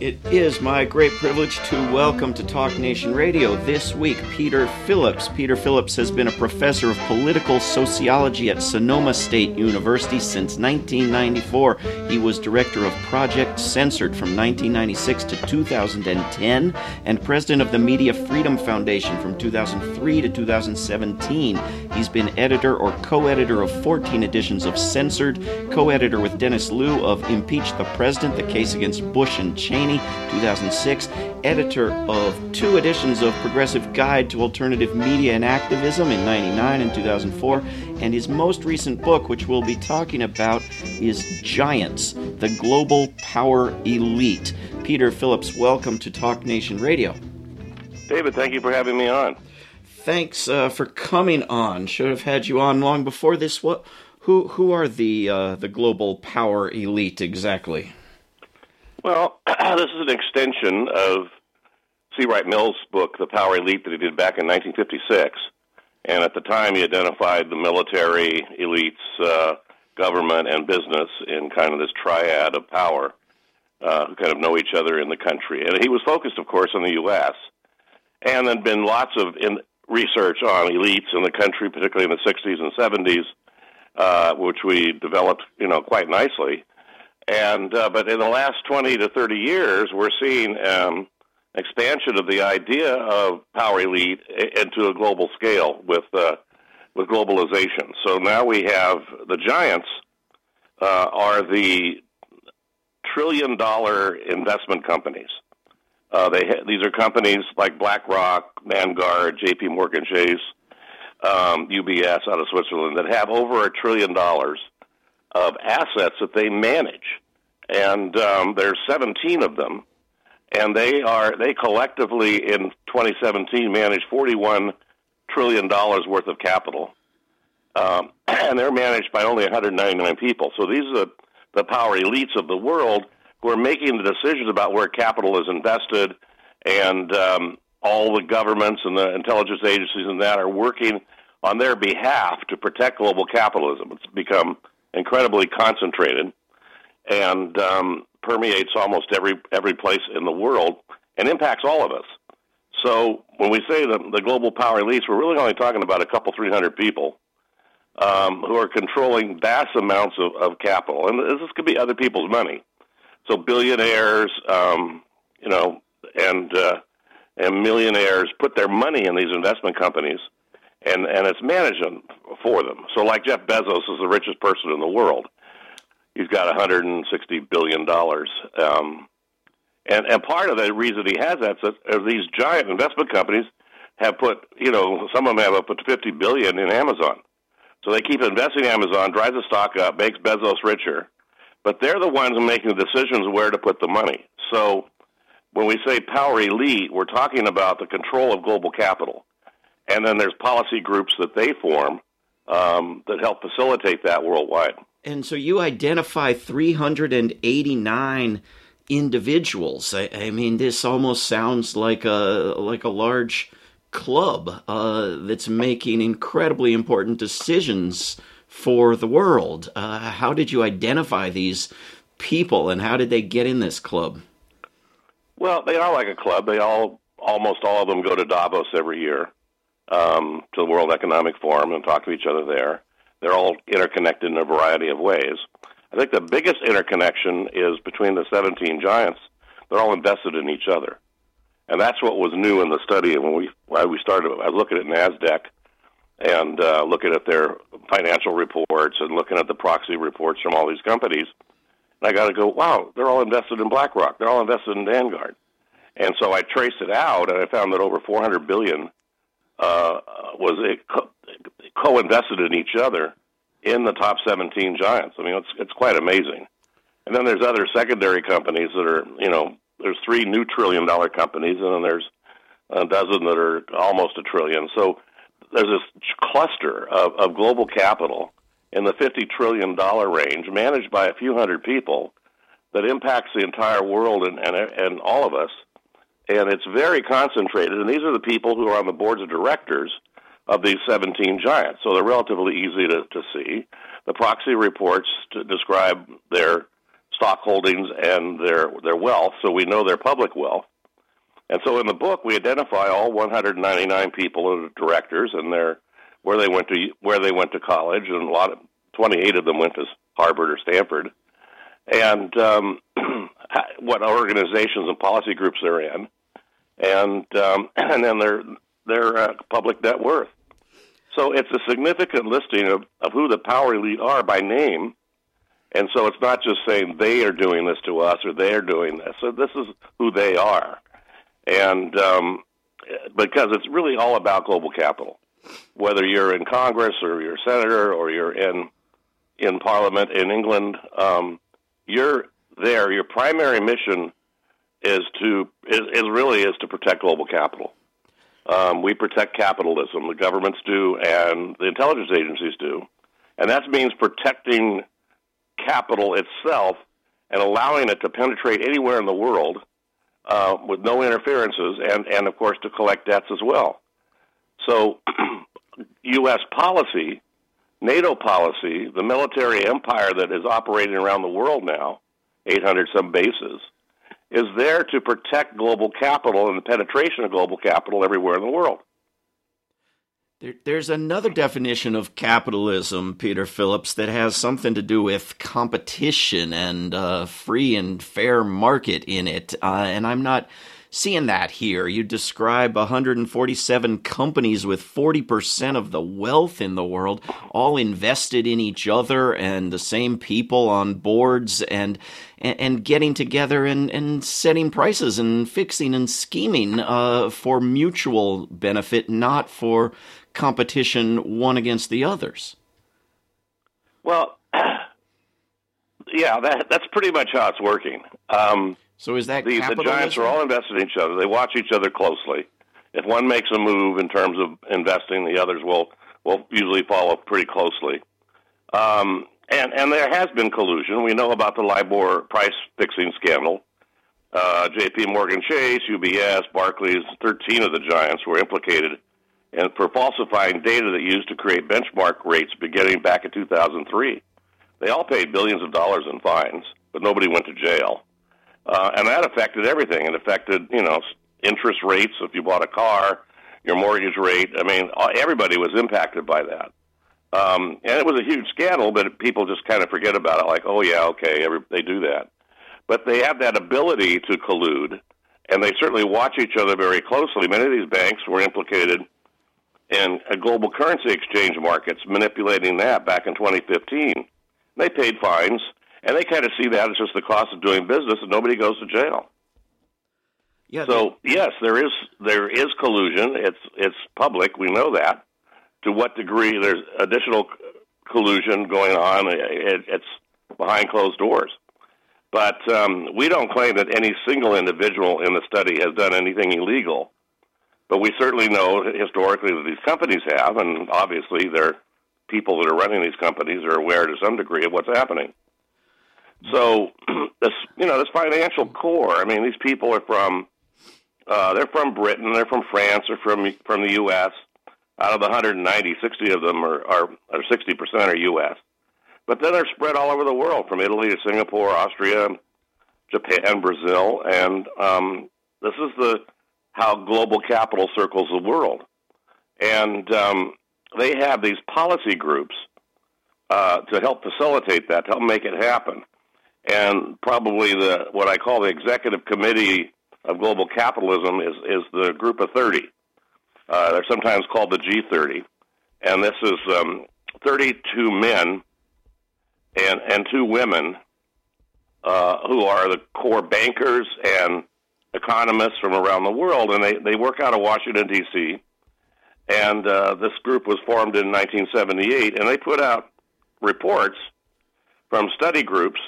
It is my great privilege to welcome to Talk Nation Radio this week Peter Phillips. Peter Phillips has been a professor of political sociology at Sonoma State University since 1994. He was director of Project Censored from 1996 to 2010 and president of the Media Freedom Foundation from 2003 to 2017. He's been editor or co editor of 14 editions of Censored, co editor with Dennis Loo of Impeach the President, the case against Bush and Cheney. 2006, editor of two editions of Progressive Guide to Alternative Media and Activism in 99 and 2004, and his most recent book, which we'll be talking about, is Giants, the Global Power Elite. Peter Phillips, welcome to Talk Nation Radio. David, thank you for having me on. Thanks uh, for coming on. Should have had you on long before this. What, who, who are the uh, the global power elite exactly? Well, this is an extension of C. Wright Mills' book, The Power Elite, that he did back in 1956. And at the time, he identified the military elites, uh, government, and business in kind of this triad of power uh, who kind of know each other in the country. And he was focused, of course, on the U.S. And there'd been lots of in research on elites in the country, particularly in the 60s and 70s, uh, which we developed, you know, quite nicely. And uh, but in the last 20 to 30 years, we're seeing um, expansion of the idea of power elite into a global scale with uh, with globalization. So now we have the giants uh, are the trillion dollar investment companies. Uh, they ha- these are companies like BlackRock, Vanguard, J.P. Morgan Chase, um, UBS out of Switzerland that have over a trillion dollars of assets that they manage, and um, there's 17 of them, and they are they collectively in 2017 manage 41 trillion dollars worth of capital, um, and they're managed by only 199 people. So these are the, the power elites of the world who are making the decisions about where capital is invested, and um, all the governments and the intelligence agencies and that are working on their behalf to protect global capitalism. It's become incredibly concentrated and um, permeates almost every every place in the world and impacts all of us. So when we say the, the global power elites, we're really only talking about a couple, three hundred people um, who are controlling vast amounts of, of capital, and this could be other people's money. So billionaires, um, you know, and uh, and millionaires put their money in these investment companies and and it's managed for them. So, like Jeff Bezos is the richest person in the world. He's got 160 billion dollars, um, and and part of the reason he has that is that these giant investment companies have put, you know, some of them have put 50 billion in Amazon. So they keep investing in Amazon, drives the stock up, makes Bezos richer, but they're the ones making the decisions where to put the money. So when we say power elite, we're talking about the control of global capital and then there's policy groups that they form um, that help facilitate that worldwide. And so you identify 389 individuals. I, I mean, this almost sounds like a like a large club uh, that's making incredibly important decisions for the world. Uh, how did you identify these people, and how did they get in this club? Well, they are like a club. They all, almost all of them, go to Davos every year um, to the World Economic Forum and talk to each other there. They're all interconnected in a variety of ways. I think the biggest interconnection is between the 17 giants. They're all invested in each other. And that's what was new in the study. When we, when we started, I was looking at NASDAQ and uh, looking at their financial reports and looking at the proxy reports from all these companies. And I got to go, wow, they're all invested in BlackRock. They're all invested in Vanguard. And so I traced it out, and I found that over 400 billion uh, was co-invested in each other in the top 17 giants. I mean, it's it's quite amazing. And then there's other secondary companies that are, you know, there's three new trillion dollar companies, and then there's a dozen that are almost a trillion. So there's this cluster of, of global capital in the 50 trillion dollar range, managed by a few hundred people, that impacts the entire world and and, and all of us and it's very concentrated. And these are the people who are on the boards of directors of these 17 giants. So they're relatively easy to, to see. The proxy reports describe their stock holdings and their their wealth, so we know their public wealth. And so in the book, we identify all 199 people as directors and their where they went to where they went to college, and a lot of 28 of them went to Harvard or Stanford, and um, what organizations and policy groups they're in, and um, and then their their uh, public net worth. So it's a significant listing of, of who the power elite are by name, and so it's not just saying they are doing this to us or they are doing this. So this is who they are, and um, because it's really all about global capital, whether you're in Congress or you're a senator or you're in in Parliament in England, um, you're there. Your primary mission is to is, is really is to protect global capital. Um, we protect capitalism. The governments do, and the intelligence agencies do, and that means protecting capital itself and allowing it to penetrate anywhere in the world uh, with no interferences, and and of course to collect debts as well. So, U.S. policy NATO policy, the military empire that is operating around the world now, 800 some bases, is there to protect global capital and the penetration of global capital everywhere in the world. there's another definition of capitalism, Peter Phillips, that has something to do with competition and uh, free and fair market in it. Uh, and I'm not seeing that here. You describe 147 companies with 40% of the wealth in the world, all invested in each other and the same people on boards and and, getting together and, and setting prices and fixing and scheming uh, for mutual benefit, not for competition one against the others. Well, yeah, that, that's pretty much how it's working. Um, so is that the, the giants are all invested in each other. They watch each other closely. If one makes a move in terms of investing, the others will will usually follow pretty closely. Um, and and there has been collusion. We know about the LIBOR price fixing scandal. Uh, J.P. Morgan Chase, UBS, Barclays, 13 of the giants were implicated in for falsifying data that used to create benchmark rates beginning back in 2003. They all paid billions of dollars in fines, but nobody went to jail. Uh, and that affected everything. It affected, you know, interest rates. If you bought a car, your mortgage rate. I mean, everybody was impacted by that. Um, and it was a huge scandal, but people just kind of forget about it. Like, oh yeah, okay, every, they do that. But they have that ability to collude, and they certainly watch each other very closely. Many of these banks were implicated in a global currency exchange markets, manipulating that back in 2015. They paid fines and they kind of see that as just the cost of doing business, and nobody goes to jail. Yeah. So yes, there is there is collusion. It's it's public. We know that. To what degree there's additional collusion going on? It, it's behind closed doors. But um, we don't claim that any single individual in the study has done anything illegal. But we certainly know historically that these companies have, and obviously, their people that are running these companies are aware to some degree of what's happening. So this, you know, this financial core. I mean, these people are from uh, they're from Britain, they're from France, or from from the U.S. Out of the 190, 60 of them are are, are 60 percent are U.S. But then they're spread all over the world, from Italy to Singapore, Austria, Japan, Brazil, and um, this is the how global capital circles the world. And um, they have these policy groups uh, to help facilitate that, to help make it happen and probably the what I call the executive committee of global capitalism is is the group of 30. Uh, they're sometimes called the G30, and this is um, 32 men and and two women uh, who are the core bankers and economists from around the world, and they they work out of Washington D.C. And uh, this group was formed in 1978, and they put out reports from study groups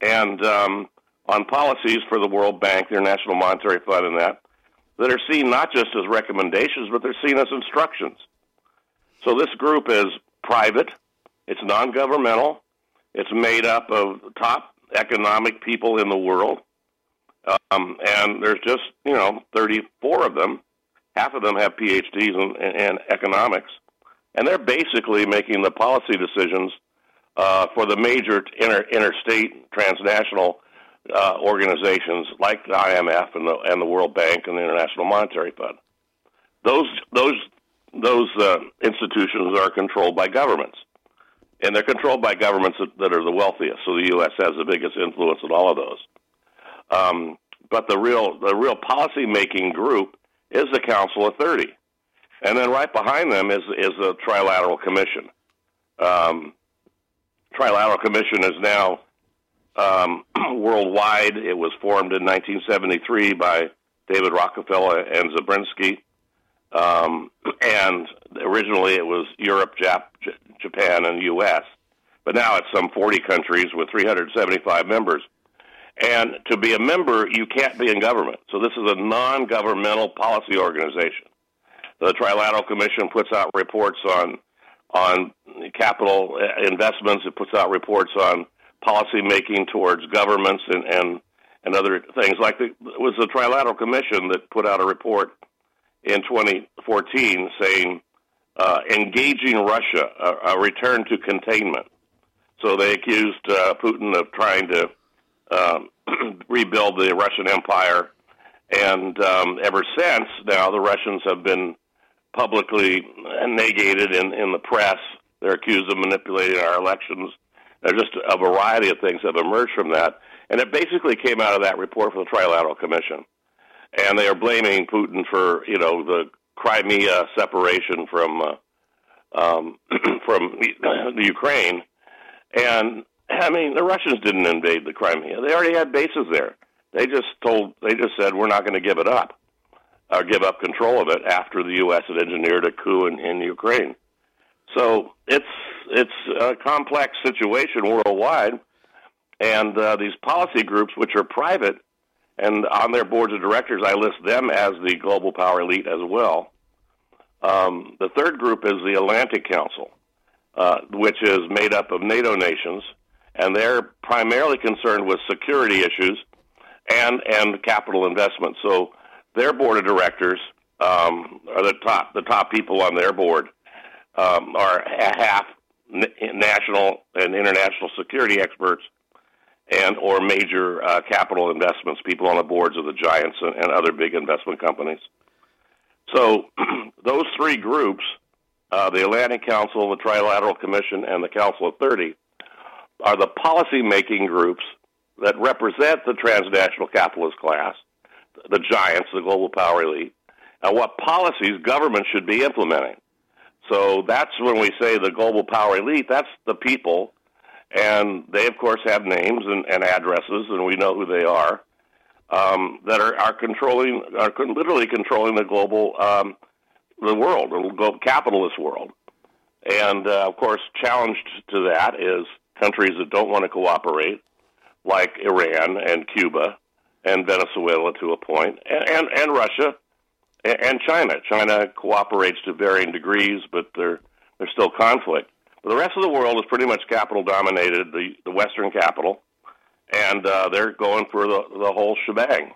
and um, on policies for the World Bank, their National Monetary Fund, and that that are seen not just as recommendations, but they're seen as instructions. So this group is private, it's non-governmental, it's made up of top economic people in the world, um, and there's just you know 34 of them, half of them have PhDs in, in economics, and they're basically making the policy decisions uh, for the major inter, interstate transnational uh, organizations like the IMF and the, and the World Bank and the International Monetary Fund. Those those those uh, institutions are controlled by governments, and they're controlled by governments that, that, are the wealthiest. So the U.S. has the biggest influence in all of those. Um, but the real the real policy making group is the Council of Thirty, and then right behind them is is the Trilateral Commission. Um, Trilateral Commission is now um, worldwide. It was formed in 1973 by David Rockefeller and Brzezinski. Um, and originally it was Europe, Jap- Japan, and U.S. But now it's some 40 countries with 375 members. And to be a member, you can't be in government. So this is a non-governmental policy organization. The Trilateral Commission puts out reports on on capital investments. It puts out reports on policy making towards governments and and, and other things. Like the, it was the Trilateral Commission that put out a report in 2014 saying uh, engaging Russia, a, a, return to containment. So they accused uh, Putin of trying to um, rebuild the Russian Empire, and um, ever since now the Russians have been publicly negated in, in the press. They're accused of manipulating our elections. There's just a variety of things have emerged from that. And it basically came out of that report from the Trilateral Commission. And they are blaming Putin for, you know, the Crimea separation from uh, um, from the Ukraine. And I mean, the Russians didn't invade the Crimea. They already had bases there. They just told, they just said, we're not going to give it up or give up control of it after the U.S. had engineered a coup in, in Ukraine. So it's it's a complex situation worldwide, and uh, these policy groups, which are private, and on their boards of directors, I list them as the global power elite as well. Um, the third group is the Atlantic Council, uh, which is made up of NATO nations, and they're primarily concerned with security issues and and capital investment. So their board of directors um, are the top the top people on their board um, are half national and international security experts and or major uh, capital investments people on the boards of the giants and, and other big investment companies. So those three groups, uh, the Atlantic Council, the Trilateral Commission, and the Council of 30, are the policy making groups that represent the transnational capitalist class the giants, the global power elite, and what policies government should be implementing. So that's when we say the global power elite, that's the people, and they, of course, have names and, and addresses, and we know who they are, um, that are, are controlling, are literally controlling the global, um, the world, the global capitalist world. And, uh, of course, challenged to that is countries that don't want to cooperate, like Iran and Cuba, and Venezuela to a point, and and, and Russia and China. China cooperates to varying degrees, but there there's still conflict. But the rest of the world is pretty much capital dominated, the the Western capital, and uh, they're going for the the whole shebang.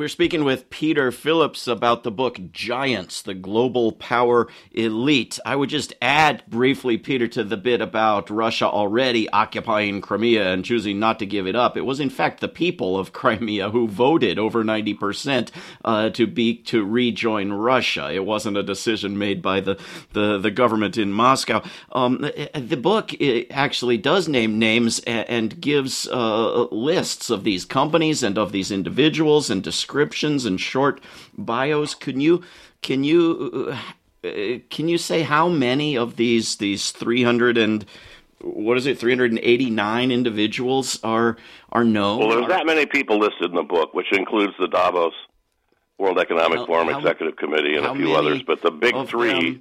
We're speaking with Peter Phillips about the book Giants, the Global Power Elite. I would just add briefly, Peter, to the bit about Russia already occupying Crimea and choosing not to give it up. It was, in fact, the people of Crimea who voted over 90% uh, to be to rejoin Russia. It wasn't a decision made by the, the, the government in Moscow. Um, the book actually does name names and, and gives uh, lists of these companies and of these individuals and descriptions and short bios. Can you can you uh, can you say how many of these these 300 and what is it 389 individuals are are known? Well, there's that many people listed in the book, which includes the Davos World Economic how, Forum how, Executive Committee and a few others, but the big three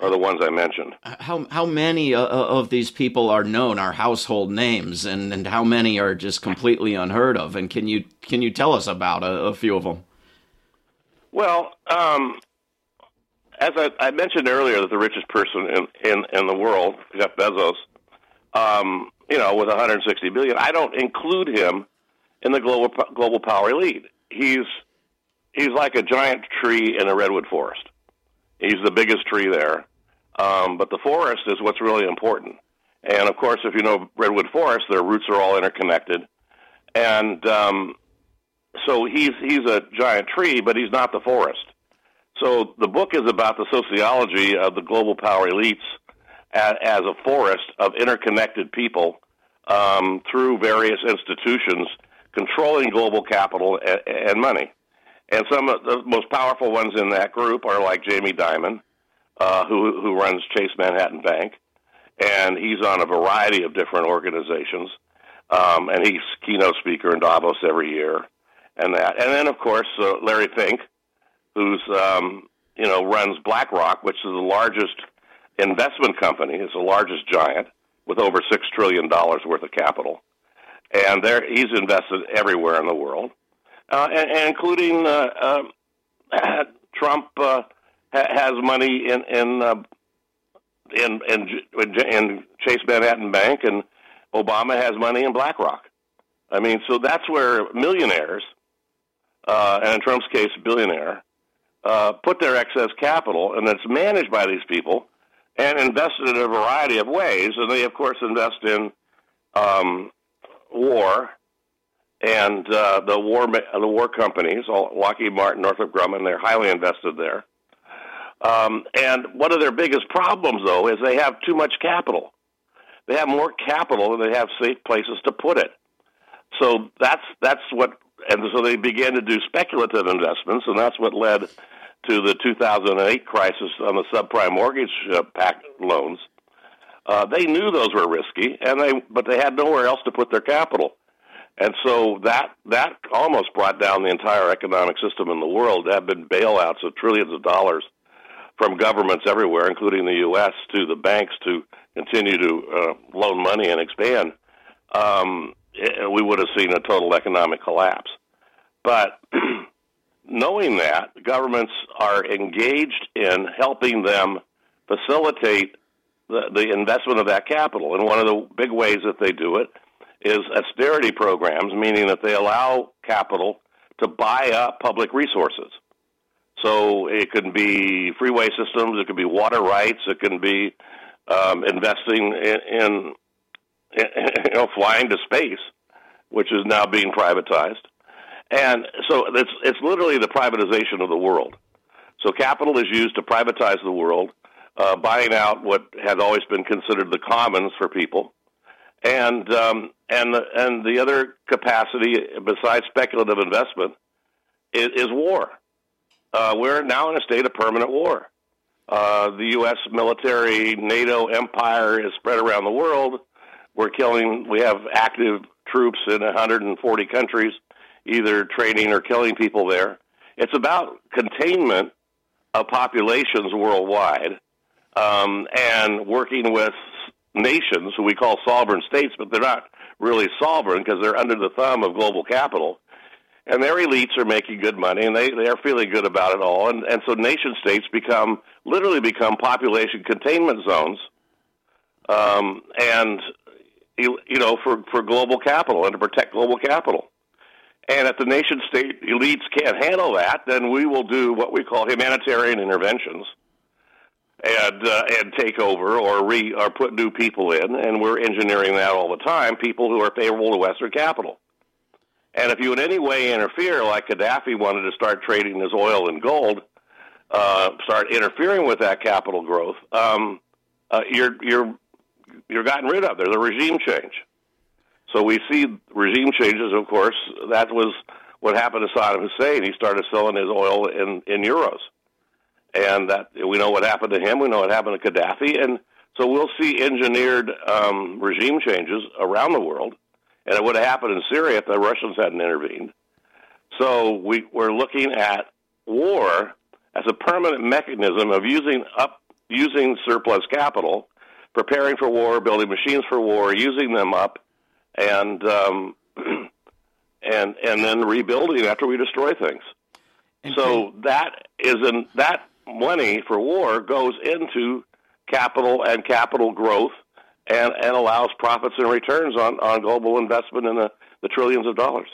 are the ones I mentioned. How how many uh, uh, of these people are known, are household names, and, and how many are just completely unheard of? And can you can you tell us about a, a few of them? Well, um, as I, I, mentioned earlier, that the richest person in, in, in the world, Jeff Bezos, um, you know, with 160 billion, I don't include him in the global global power elite. He's he's like a giant tree in a redwood forest. He's the biggest tree there, um, but the forest is what's really important. And of course, if you know redwood forest, their roots are all interconnected, and um, so he's he's a giant tree, but he's not the forest. So the book is about the sociology of the global power elites as, as a forest of interconnected people um, through various institutions controlling global capital and, and money. And some of the most powerful ones in that group are like Jamie Dimon, uh, who who runs Chase Manhattan Bank, and he's on a variety of different organizations, um, and he's keynote speaker in Davos every year, and that. And then of course uh, Larry Fink, who's um, you know runs BlackRock, which is the largest investment company. It's the largest giant with over six trillion dollars worth of capital, and there he's invested everywhere in the world, uh, and, and including uh, uh, Trump uh, ha- has money in in, uh, in in in Chase Manhattan Bank, and Obama has money in BlackRock. I mean, so that's where millionaires, uh, and in Trump's case, billionaire, uh, put their excess capital, and it's managed by these people and invested in a variety of ways. And they, of course, invest in um, war and uh, the war the war companies, Lockheed Martin, Northrop Grumman. They're highly invested there. Um, and one of their biggest problems, though, is they have too much capital. They have more capital than they have safe places to put it. So that's that's what, and so they began to do speculative investments, and that's what led to the 2008 crisis on the subprime mortgage uh, pack loans. Uh, they knew those were risky, and they but they had nowhere else to put their capital, and so that that almost brought down the entire economic system in the world. There have been bailouts of trillions of dollars from governments everywhere, including the U.S., to the banks to continue to uh, loan money and expand. Um, we would have seen a total economic collapse. But knowing that, governments are engaged in helping them facilitate the, the investment of that capital. And one of the big ways that they do it is austerity programs, meaning that they allow capital to buy up public resources. So it can be freeway systems, it can be water rights, it can be um, investing in, in, in you know flying to space, which is now being privatized. And so it's it's literally the privatization of the world. So capital is used to privatize the world, uh, buying out what had always been considered the commons for people, and um, and the, and the other capacity besides speculative investment is, is war. Uh, we're now in a state of permanent war. Uh, the U.S. military, NATO empire is spread around the world. We're killing. We have active troops in 140 countries either training or killing people there. It's about containment of populations worldwide um, and working with nations who we call sovereign states, but they're not really sovereign because they're under the thumb of global capital. And their elites are making good money, and they, they are feeling good about it all. And, and so nation states become literally become population containment zones, um, and you, know for for global capital and to protect global capital. And if the nation state elites can't handle that, then we will do what we call humanitarian interventions and uh, and take over or re or put new people in, and we're engineering that all the time. People who are favorable to Western capital. And if you in any way interfere, like Gaddafi wanted to start trading his oil and gold, uh, start interfering with that capital growth, um, uh, you're you're you're gotten rid of. There's a regime change. So we see regime changes, of course. That was what happened to Saddam Hussein. He started selling his oil in, in euros. And that we know what happened to him. We know what happened to Gaddafi. And so we'll see engineered um, regime changes around the world. And it would have happened in Syria if the Russians hadn't intervened. So we, we're looking at war as a permanent mechanism of using up using surplus capital, preparing for war, building machines for war, using them up, and um, and and then rebuilding after we destroy things. And so that is in that money for war goes into capital and capital growth and, and allows profits and returns on, on global investment in the, the trillions of dollars.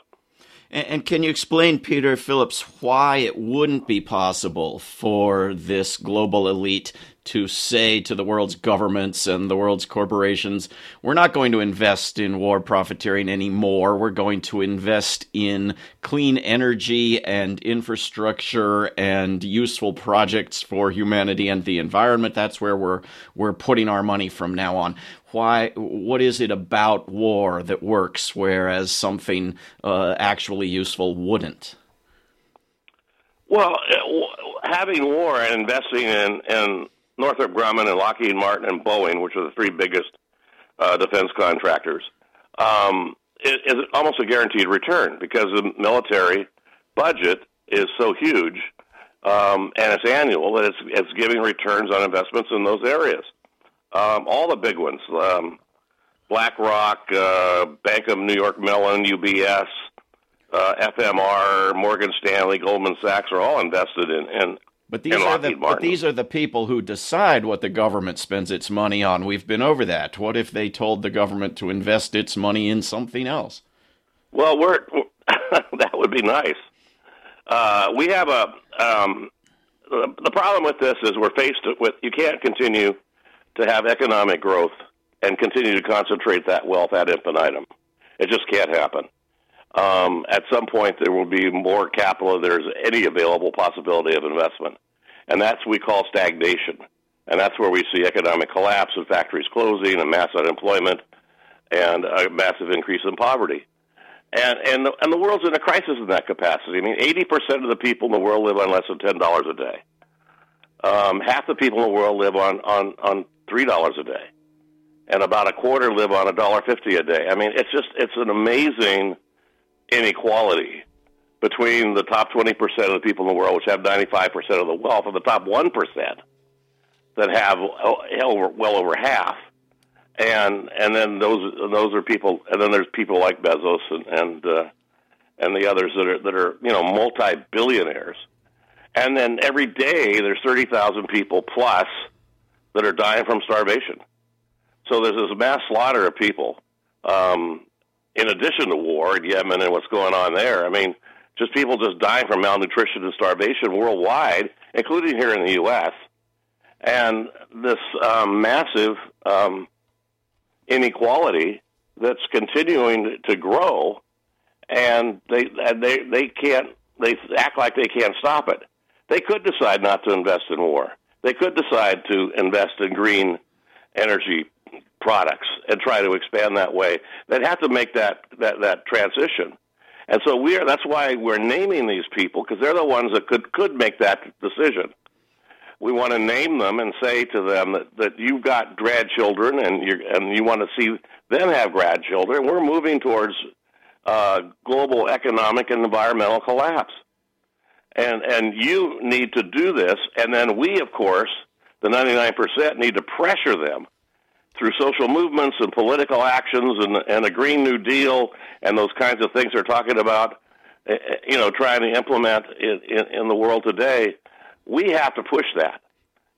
And, and can you explain, Peter Phillips, why it wouldn't be possible for this global elite to say to the world's governments and the world's corporations, we're not going to invest in war profiteering anymore. We're going to invest in clean energy and infrastructure and useful projects for humanity and the environment. That's where we're we're putting our money from now on. Why? What is it about war that works, whereas something uh, actually useful wouldn't? Well, uh, having war and investing in, in Northrop Grumman and Lockheed Martin and Boeing, which are the three biggest uh, defense contractors, um, is, is almost a guaranteed return because the military budget is so huge um, and it's annual that it's, it's giving returns on investments in those areas. Um, all the big ones, um, BlackRock, uh, Bank of New York Mellon, UBS, uh, FMR, Morgan Stanley, Goldman Sachs are all invested in, in but these are the but these are the people who decide what the government spends its money on. We've been over that. What if they told the government to invest its money in something else? Well, we're that would be nice. Uh, we have a um, the problem with this is we're faced with you can't continue to have economic growth and continue to concentrate that wealth ad infinitum. It just can't happen. Um, at some point, there will be more capital. There's any available possibility of investment, and that's what we call stagnation. And that's where we see economic collapse and factories closing and mass unemployment and a massive increase in poverty. And and the, and the world's in a crisis in that capacity. I mean, eighty percent of the people in the world live on less than ten dollars a day. Um, half the people in the world live on on on three dollars a day, and about a quarter live on a dollar fifty a day. I mean, it's just it's an amazing inequality between the top 20% of the people in the world, which have 95% of the wealth, and the top 1% that have uh, well over half. And and then those those are people, and then there's people like Bezos and and uh, and the others that are that are you know multi billionaires. And then every day there's 30,000 people plus that are dying from starvation. So there's this mass slaughter of people. Um, in addition to war in Yemen and what's going on there. I mean, just people just dying from malnutrition and starvation worldwide, including here in the U.S. And this um, massive um, inequality that's continuing to grow, and they they they can't they act like they can't stop it. They could decide not to invest in war. They could decide to invest in green energy products and try to expand that way. They'd have to make that that that transition. And so we are. That's why we're naming these people because they're the ones that could could make that decision. We want to name them and say to them that, that you've got grandchildren and you and you want to see them have grandchildren. We're moving towards uh, global economic and environmental collapse, and and you need to do this. And then we, of course, the ninety nine percent, need to pressure them through social movements and political actions and, and a Green New Deal and those kinds of things they're talking about, eh, eh, you know, trying to implement in, in, in the world today, we have to push that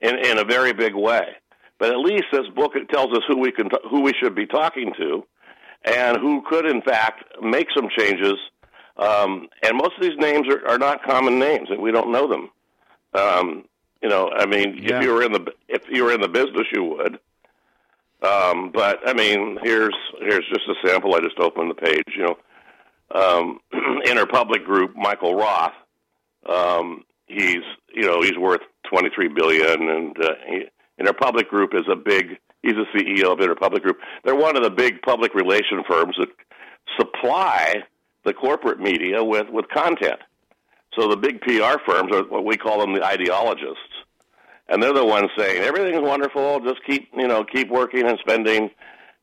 in, in a very big way. But at least this book tells us who we can, who we should be talking to, and who could, in fact, make some changes. Um, and most of these names are, are not common names, and we don't know them. Um, you know, I mean, yeah. if you were in the if you were in the business, you would. Um, but I mean, here's here's just a sample. I just opened the page. You know, um, Interpublic Group, Michael Roth. Um, he's you know he's worth 23 billion, and uh, he, Interpublic Group is a big. He's the CEO of Interpublic Group. They're one of the big public relation firms that supply the corporate media with with content. So the big PR firms are what we call them the ideologists and they're the ones saying everything's wonderful. Just keep you know keep working and spending,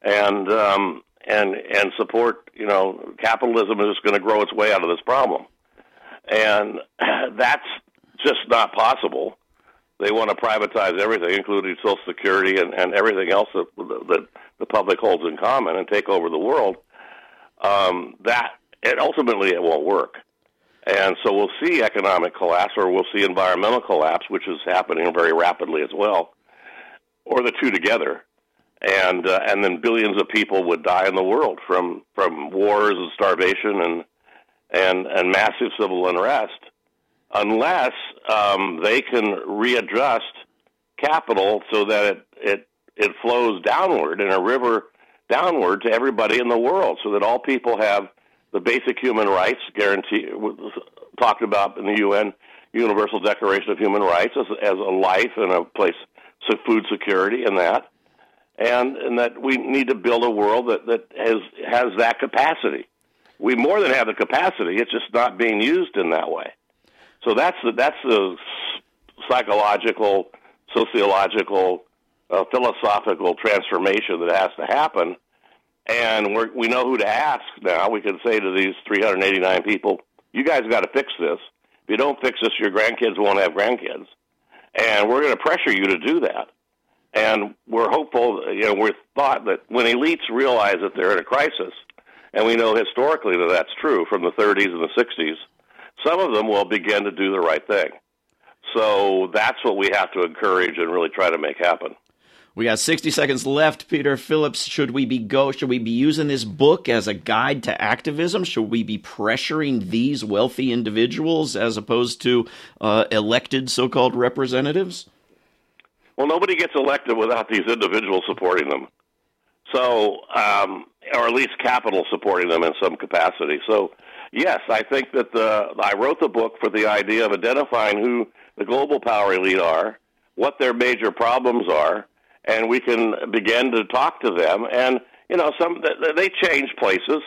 and um, and and support. You know, capitalism is going to grow its way out of this problem, and that's just not possible. They want to privatize everything, including Social Security and, and everything else that, that the public holds in common, and take over the world. Um, that it ultimately it won't work. And so we'll see economic collapse or we'll see environmental collapse, which is happening very rapidly as well, or the two together. And uh, and then billions of people would die in the world from from wars and starvation and and, and massive civil unrest unless um, they can readjust capital so that it, it, it flows downward in a river downward to everybody in the world so that all people have the basic human rights guaranteed, talked about in the UN Universal Declaration of Human Rights as, as a life and a place of food security and that. And, and that we need to build a world that, that has, has that capacity. We more than have the capacity, it's just not being used in that way. So that's the, that's the psychological, sociological, uh, philosophical transformation that has to happen. And we're, we know who to ask now. We can say to these 389 people, you guys got to fix this. If you don't fix this, your grandkids won't have grandkids. And we're going to pressure you to do that. And we're hopeful, you know, we're thought that when elites realize that they're in a crisis, and we know historically that that's true from the 30s and the 60s, some of them will begin to do the right thing. So that's what we have to encourage and really try to make happen. We got 60 seconds left, Peter Phillips. Should we be go should we be using this book as a guide to activism? Should we be pressuring these wealthy individuals as opposed to uh, elected so-called representatives? Well, nobody gets elected without these individuals supporting them. So, um, or at least capital supporting them in some capacity. So, yes, I think that the I wrote the book for the idea of identifying who the global power elite are, what their major problems are, and we can begin to talk to them. And you know, some they change places.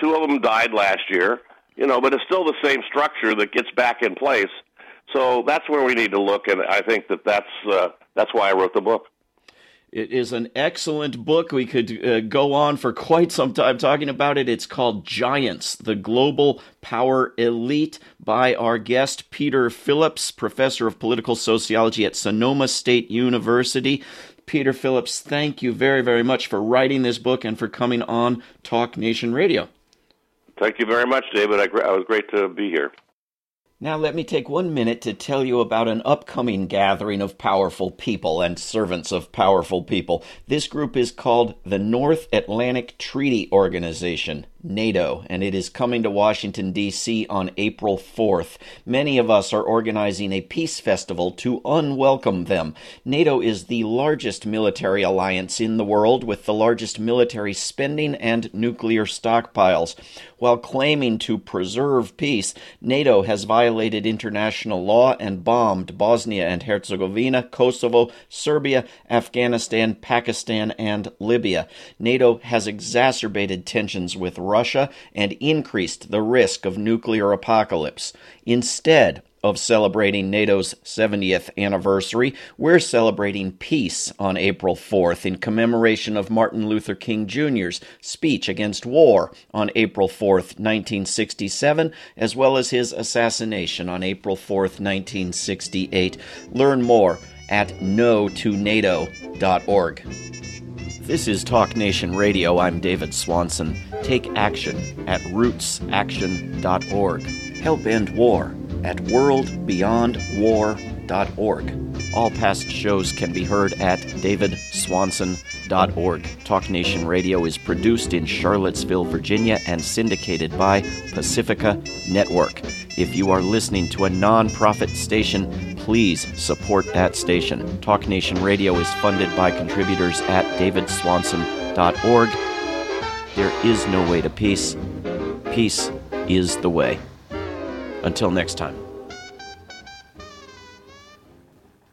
Two of them died last year. You know, but it's still the same structure that gets back in place. So that's where we need to look, and I think that that's uh, that's why I wrote the book. It is an excellent book. We could uh, go on for quite some time talking about it. It's called Giants, the Global Power Elite, by our guest, Peter Phillips, professor of political sociology at Sonoma State University. Peter Phillips, thank you very, very much for writing this book and for coming on Talk Nation Radio. Thank you very much, David. I, I was great to be here. Now, let me take one minute to tell you about an upcoming gathering of powerful people and servants of powerful people. This group is called the North Atlantic Treaty Organization. NATO, and it is coming to Washington, D.C. on April 4th. Many of us are organizing a peace festival to unwelcome them. NATO is the largest military alliance in the world with the largest military spending and nuclear stockpiles. While claiming to preserve peace, NATO has violated international law and bombed Bosnia and Herzegovina, Kosovo, Serbia, Afghanistan, Pakistan, and Libya. NATO has exacerbated tensions with Russia and increased the risk of nuclear apocalypse. Instead, of celebrating NATO's 70th anniversary, we're celebrating peace on April 4th in commemoration of Martin Luther King Jr.'s speech against war on April 4th, 1967, as well as his assassination on April 4th, 1968. Learn more at no2nato.org. This is Talk Nation Radio. I'm David Swanson. Take action at rootsaction.org. Help end war at worldbeyondwar.org. All past shows can be heard at davidswanson.org. Talk Nation Radio is produced in Charlottesville, Virginia, and syndicated by Pacifica Network. If you are listening to a nonprofit station, please support that station. Talk Nation Radio is funded by contributors at davidswanson.org. There is no way to peace. Peace is the way. Until next time.